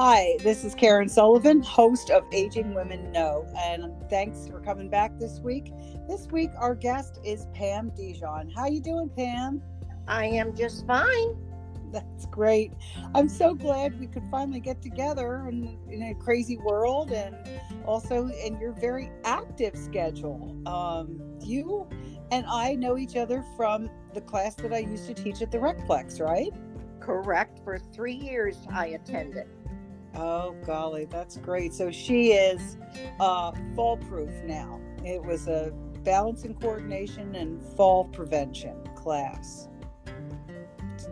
Hi, this is Karen Sullivan, host of Aging Women Know, and thanks for coming back this week. This week our guest is Pam Dejohn. How you doing, Pam? I am just fine. That's great. I'm so glad we could finally get together in, in a crazy world and also in your very active schedule. Um, you and I know each other from the class that I used to teach at the Recplex, right? Correct. For three years, I attended. Oh, golly, that's great. So she is uh, fall proof now. It was a balance and coordination and fall prevention class.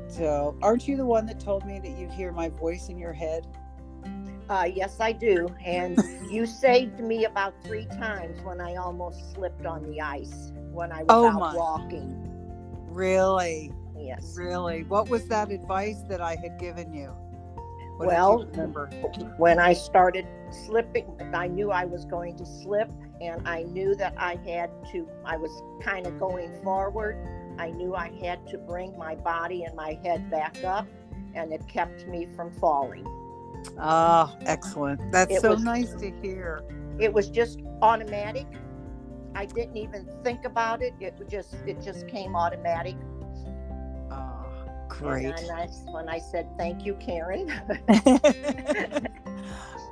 So, aren't you the one that told me that you hear my voice in your head? Uh, yes, I do. And you saved me about three times when I almost slipped on the ice when I was Oh, out my. walking. Really? Yes. Really? What was that advice that I had given you? What Well, remember? When I started slipping, I knew I was going to slip, and I knew that I had to, I was kind of going forward. I knew I had to bring my body and my head back up, and it kept me from falling. Ah, excellent. That's It so was- nice to hear. it was just automatic i didn't even think about it it was just it just came automatic great. then I, when i said thank you karen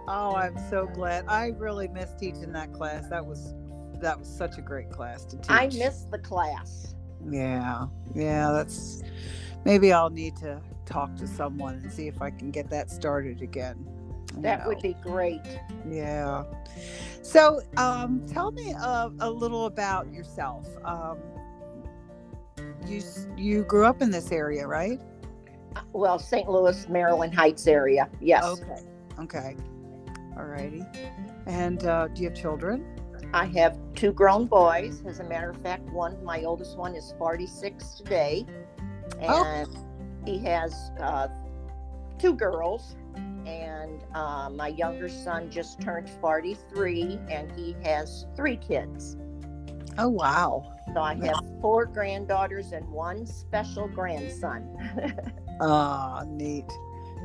oh, I'm so glad. I really missed teaching that class. That was that was such a great class to teach. i missed the class Yeah, yeah. That's maybe I'll need to talk to someone and see if I can get that started again. that would be great Yeah. So, um, tell me uh, a little about yourself. Um, you you grew up in this area, right? well st louis maryland heights area yes Okay. Okay. All righty. And uh, do you have children? i have two grown boys as a matter of fact one my oldest one is 46 today Oh. and he has uh, two girls and uh, my younger son just turned 43 and he has three kids Oh wow. so i have four granddaughters and one special grandson Ah, neat,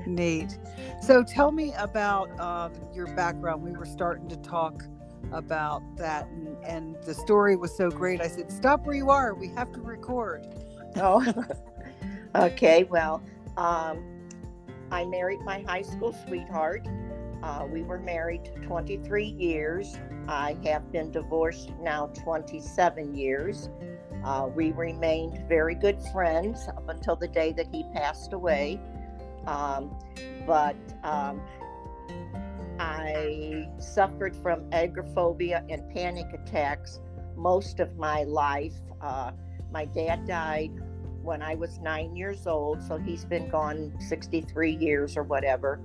neat. So tell me about um, your background. We were starting to talk about that, and, and the story was so great. I said, "Stop where you are. We have to record." oh okay well um, i married my high school sweetheart uh, we were married 23 years i have been divorced now 27 years. Uh, we remained very good friends up until the day that he passed away. Um, but um, i suffered from agoraphobia and panic attacks most of my life. Uh, my dad died when I was nine years old, so he's been gone 63 years or whatever.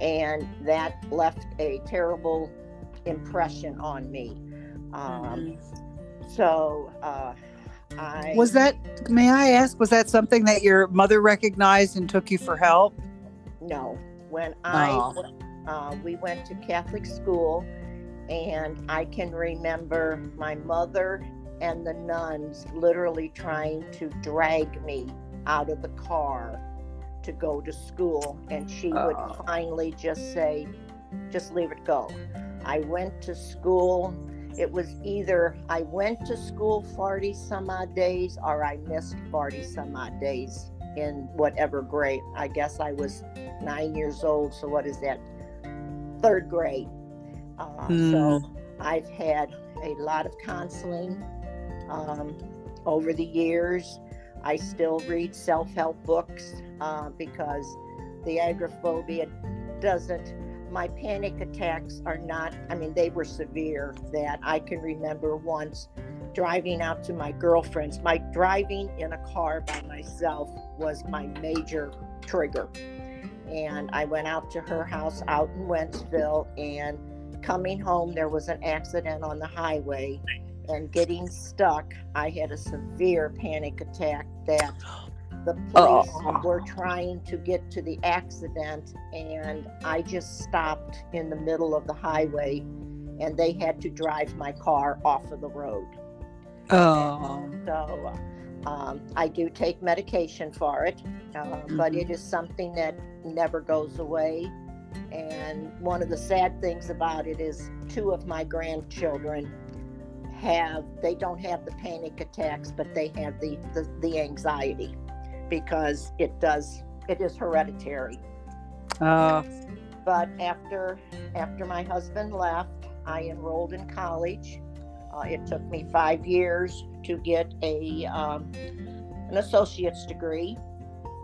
And that left a terrible impression on me. Um, so uh, I. Was that? May I ask? Was that something that your mother recognized and took you for help? No. When I. Oh. Uh, we went to Catholic school, and I can remember my mother and the nuns literally trying to drag me out of the car to go to school. And she would Oh. finally just say, just leave it go. I went to school. It was either I went to school 40 some odd days or I missed 40 some odd days in whatever grade. I guess I was nine years old. So, what is that? Third grade. Uh, So, I've had a lot of counseling um, over the years. I still read self help books uh, because the agoraphobia doesn't, my panic attacks are not, I mean, they were severe that I can remember once driving out to my girlfriend's. My driving in a car by myself was my major trigger. And I went out to her house out in Wentzville and coming home, there was an accident on the highway and getting stuck, I had a severe panic attack that the police Oh. were trying to get to the accident, and I just stopped in the middle of the highway, and they had to drive my car off of the road. Oh, So um, I do take medication for it, uh, but it is something that never goes away. And one of the sad things about it is two of my grandchildren have they don't have the panic attacks, but they have the the, the anxiety because it does it is hereditary. Uh, but after after my husband left, I enrolled in college. Uh, it took me five years to get a um, an associate's degree,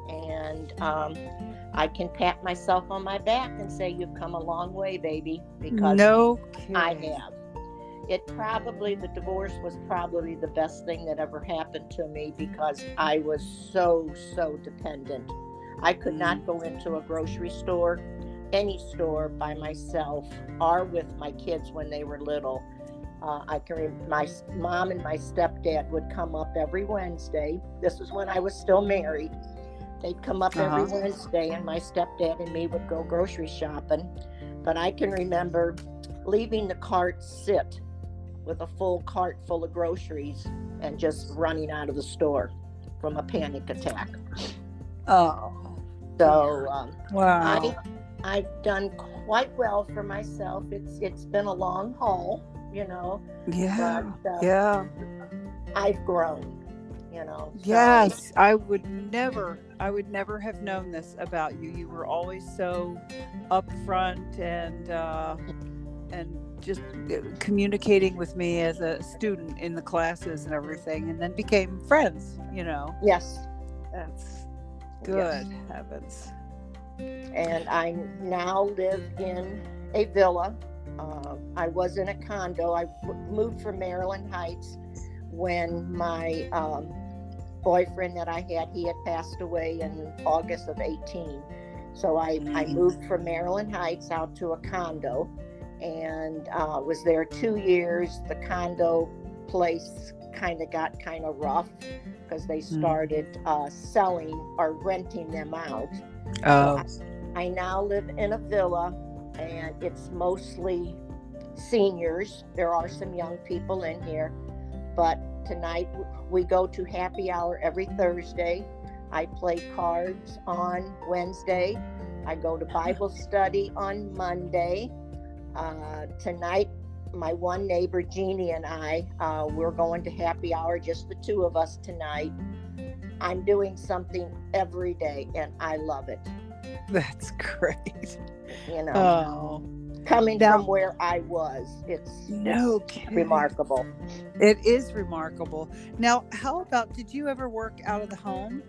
and um, I can pat myself on my back and say you've come a long way, baby, because no I have. It probably the divorce was probably the best thing that ever happened to me because I was so so dependent. I could not Mm. go into a grocery store, any store by myself or with my kids when they were little. Uh, I can my mom and my stepdad would come up every Wednesday. This was when I was still married. They'd come up every Uh-huh. Wednesday, and my stepdad and me would go grocery shopping. But I can remember leaving the cart sit with a full cart full of groceries and just running out of the store from a panic attack. Oh, So um, wow. I I've done quite well for myself. It's it's been a long haul, you know, yeah. but uh, Yeah. I've grown, you know. so- Yes, I would never, I would never have known this about you. You were always so upfront and uh, and just uh, communicating with me as a student in the classes and everything, and then became friends. You know, Yes, that's Yes. good heavens. and I now live in a villa. Uh, I was in a condo. I moved from Maryland Heights when my um, boyfriend that I had he had passed away in August of 18. So I, I moved from Maryland Heights out to a condo and uh, was there two years. The condo place kind of got kind of rough because they started uh, selling or renting them out. Oh, I now live in a villa and it's mostly seniors. There are some young people in here, but tonight we go to happy hour every Thursday. I play cards on Wednesday. I go to Bible study on Monday. Uh, tonight, my one neighbor, Jeannie, and I, uh, we're going to happy hour, just the two of us tonight. I'm doing something every day and I love it. that's great. You know, Oh, coming now- from where I was, it's no kidding. remarkable. It is remarkable. Now, how about did you ever work out of the home?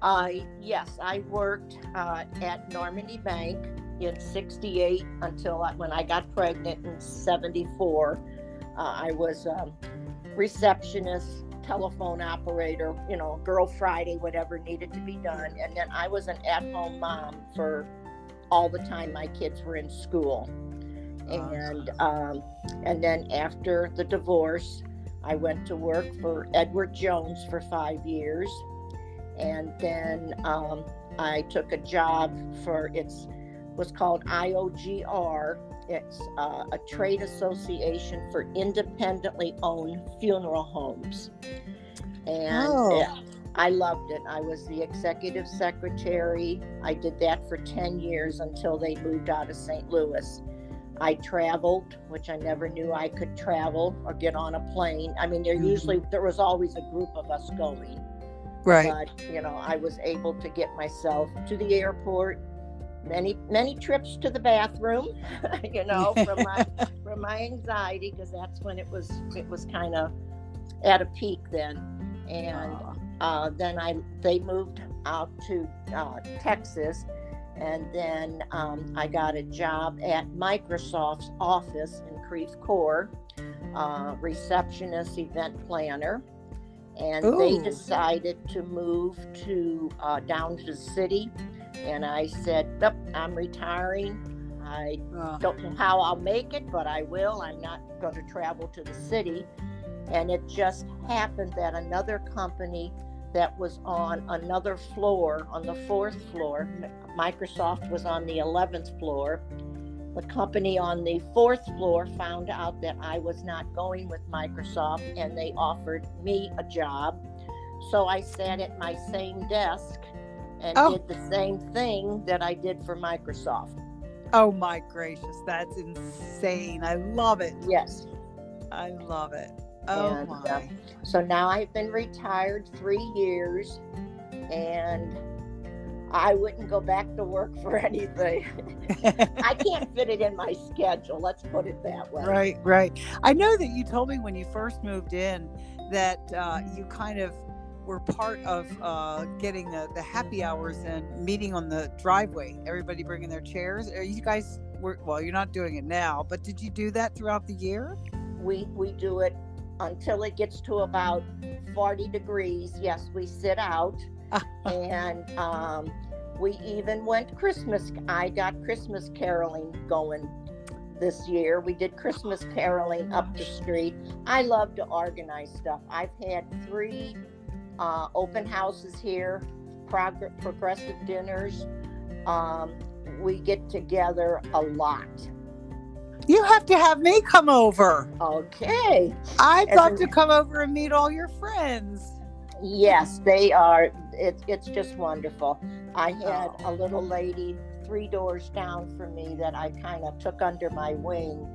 Uh, yes, I worked uh, at Normandy Bank in 68 until I, when I got pregnant in 74. Uh, I was um, receptionist, telephone operator, you know, Girl Friday, whatever needed to be done. And then I was an at home mom for all the time my kids were in school. And um, and then after the divorce, I went to work for Edward Jones for five years, and then um, I took a job for it's was called IOGR. It's uh, a trade association for independently owned funeral homes, and Oh. I loved it. I was the executive secretary. I did that for ten years until they moved out of St. Louis. I traveled, which I never knew I could travel or get on a plane. I mean, there Mhm. usually there was always a group of us going, Right. but you know, I was able to get myself to the airport. Many many trips to the bathroom, you know, from my from my anxiety because that's when it was it was kind of at a peak then, and uh, then I they moved out to uh, Texas, and then um, I got a job at Microsoft's office in Creve Coeur, uh, receptionist, event planner, and they decided to move to uh, down to the city, and I said, "Nope, I'm retiring. I Oh. don't know how I'll make it, but I will. I'm not going to travel to the city. And it just happened that another company that was on another floor, on the fourth floor, Microsoft was on the 11th floor. The company on the fourth floor found out that I was not going with Microsoft and they offered me a job. So I sat at my same desk and Oh. did the same thing that I did for Microsoft. Oh my gracious, that's insane. I love it. Yes. I love it. Oh And, my. uh, So now I've been retired three years and I wouldn't go back to work for anything. I can't fit it in my schedule. Let's put it that way. right, right. I know that you told me when you first moved in that uh, you kind of were part of uh, getting the, the happy hours and meeting on the driveway. Everybody bringing their chairs. Are you guys? Were, well, you're not doing it now, but did you do that throughout the year? We we do it until it gets to about 40 degrees. Yes, we sit out and um, we even went Christmas. I got Christmas caroling going this year. We did Christmas caroling up the street. I love to organize stuff. I've had three uh, open houses here, prog- progressive dinners. Um, we get together a lot. You have to have me come over. Okay. I'd love to come over and meet all your friends. Yes, they are. It's it's just wonderful. I had Oh. a little lady three doors down from me that I kind of took under my wing,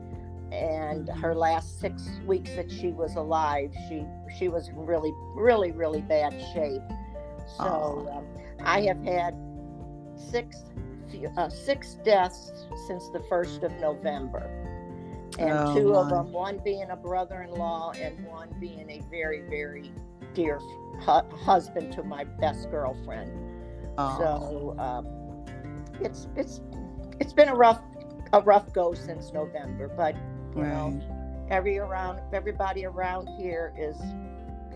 and Mm-hmm. her last six weeks that she was alive, she she was in really really really bad shape. So um, I have had six uh, six deaths since the first of November. And Oh, two of them, one being a brother-in-law and one being a very, very dear hu- husband to my best girlfriend. Oh, So um, it's it's it's been a rough a rough go since November, but you know every around everybody around here is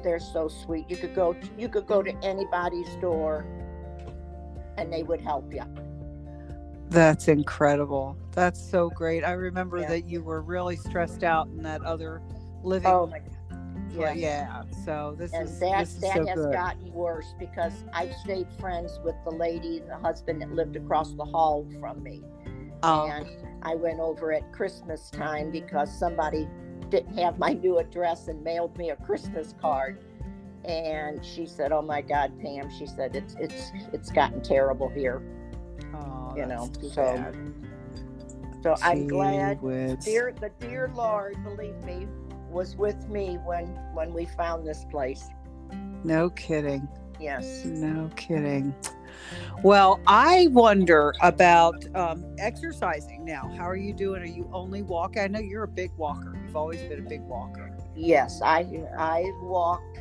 they're so sweet. You could go you could go to anybody's door and they would help you. That's incredible. That's so great. I remember Yeah. that you were really stressed out in that other living. Oh my God. yes. yeah. So this and is that this is that so has good. gotten worse because I've stayed friends with the lady, and the husband that lived across the hall from me. Oh, And I went over at Christmas time mm-hmm. because somebody didn't have my new address and mailed me a Christmas card. And she said, "Oh my God, Pam," she said, "It's it's it's gotten terrible here." oh, you know, so bad. So I'm glad. whiz. Dear the dear Lord, believe me, was with me when when we found this place. No kidding. Yes. No kidding. Well, I wonder about um, exercising now. How are you doing? Are you only walking? I know you're a big walker. You've always been a big walker. Yes, I I walked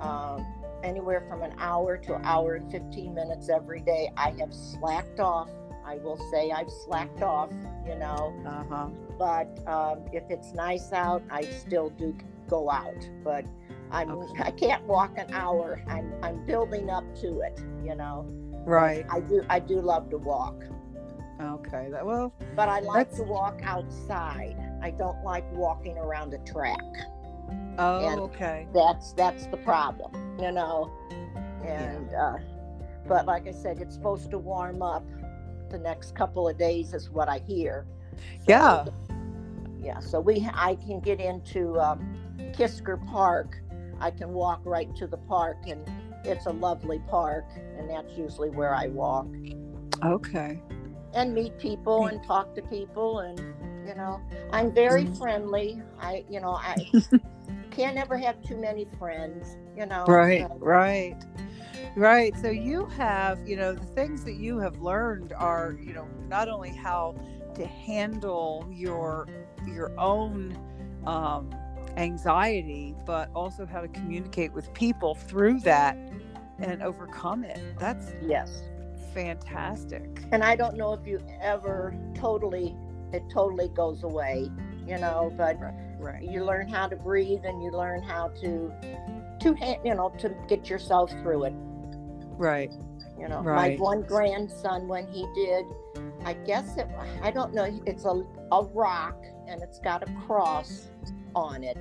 um, anywhere from an hour to an hour and 15 minutes every day. I have slacked off. I will say I've slacked off, you know, Uh huh. but um, if it's nice out, I still do go out. But I'm Okay. I can't walk an hour. I'm I'm building up to it, you know. Right. I do I do love to walk, Okay. That, well, but I like That's- to walk outside. I don't like walking around a track. oh, And- okay. that's that's the problem you know and uh but like i said it's supposed to warm up the next couple of days is what i hear So, Yeah. yeah so we i can get into um, kisker park i can walk right to the park and it's a lovely park and that's usually where i walk Okay. and meet people and talk to people and you know i'm very Mhm. friendly i you know i can't ever have too many friends you know Right. so- Right. Right. So you have, you know, the things that you have learned are, you know, not only how to handle your your own um, anxiety, but also how to communicate with people through that and overcome it. That's yes fantastic. and i don't know if you ever totally it totally goes away you know but Right. you learn how to breathe and you learn how to to you know to get yourself through it Right. you know Right. my one grandson when he did i guess it i don't know it's a, a rock and it's got a cross on it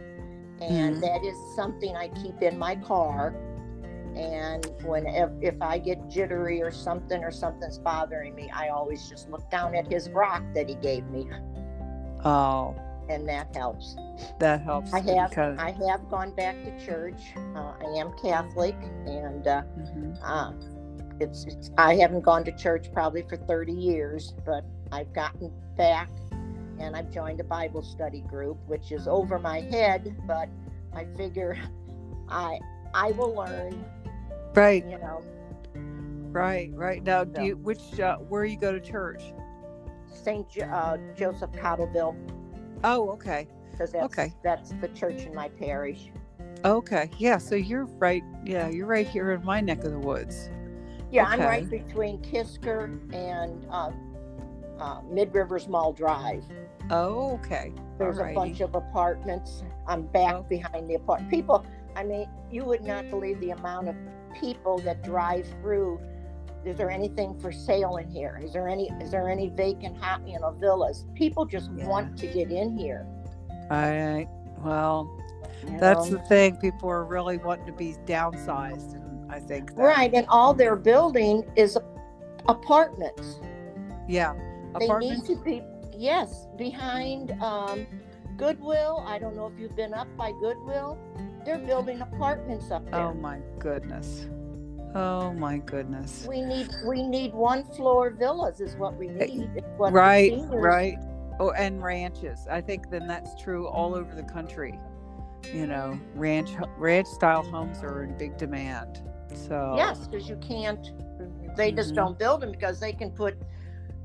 and Mhm. that is something i keep in my car and when if, if i get jittery or something or something's bothering me i always just look down at his rock that he gave me Oh, and that helps that helps. i have because- i have gone back to church uh, i am catholic and uh, Mhm. uh, it's, it's I haven't gone to church probably for 30 years, but I've gotten back and I've joined a Bible study group, which is over my head, but I figure I I will learn. Right. You know. Right. Right. Now, do you which uh, where you go to church? St. Jo- uh, Joseph Cottleville. Oh, okay. Because that's, Okay. that's the church in my parish. Okay. Yeah. So you're right. Yeah, you're right here in my neck of the woods. Yeah, I'm right between Kisker and uh, uh, Mid Rivers Mall Drive. Oh, okay. There's a bunch of apartments. I'm back Oh. behind the apartment. People, I mean, you would not believe the amount of people that drive through. Is there anything for sale in here? Is there any? Is there any vacant, hot, you know, villas? People just Yeah. want to get in here. Right. Well, you that's know? the thing. People are really wanting to be downsized, and I think that, right, and all they're building is apartments. Yeah. They need to be yes behind um, Goodwill. I don't know if you've been up by Goodwill. They're building apartments up there. Oh my goodness. Oh my goodness. We need we need one floor villas is what we need. What Right. Right. Oh, and ranches. I think then that's true all over the country. You know, ranch ranch style homes are in big demand. So Yes, because you can't. They just Mhm. don't build them because they can put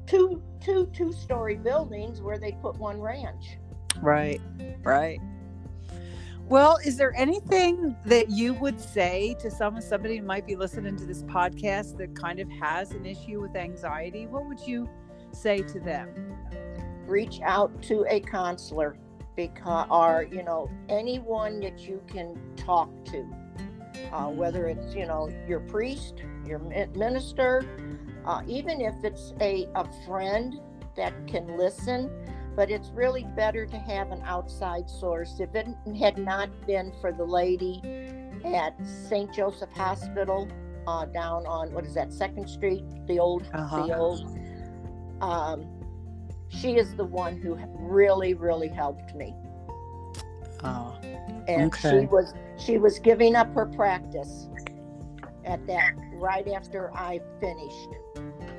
two two two story buildings where they put one ranch. Right, right. Well, is there anything that you would say to someone, somebody who might be listening to this podcast that kind of has an issue with anxiety? What would you say to them? Reach out to a counselor because or you know anyone that you can talk to. Uh, whether it's you know your priest, your minister, uh, even if it's a, a friend that can listen. But it's really better to have an outside source. If it had not been for the lady at St. Joseph Hospital uh, down on what is that Second Street, the old, Uh-huh. the old. Um, she is the one who really, really helped me Oh, and Okay. she was she was giving up her practice at that right after I finished.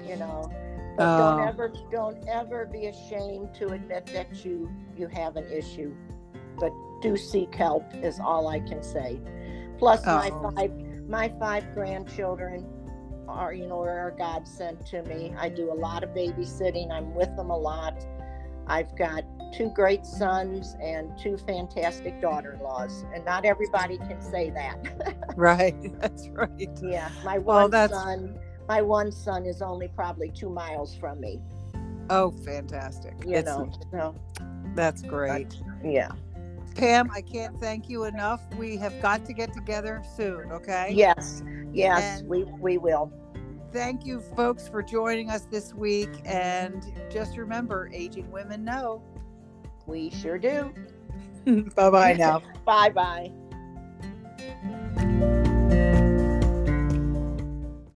You know, mm. but Oh. don't ever don't ever be ashamed to admit that you you have an issue, but do seek help is all I can say. Plus my Oh. five my five grandchildren are you know are a godsend to me. I do a lot of babysitting. I'm with them a lot. I've got two great sons and two fantastic daughter-in-laws, and not everybody can say that. right. That's right. yeah, my Well, one that's- son, my one son is only probably two miles from me. Oh, fantastic. You It's- know, so That's great. yeah, Pam, I can't thank you enough. We have got to get together soon, okay? yes, yes, And- we we will. Thank you, folks, for joining us this week. And just remember, aging women know. We sure do. bye bye now. Bye bye.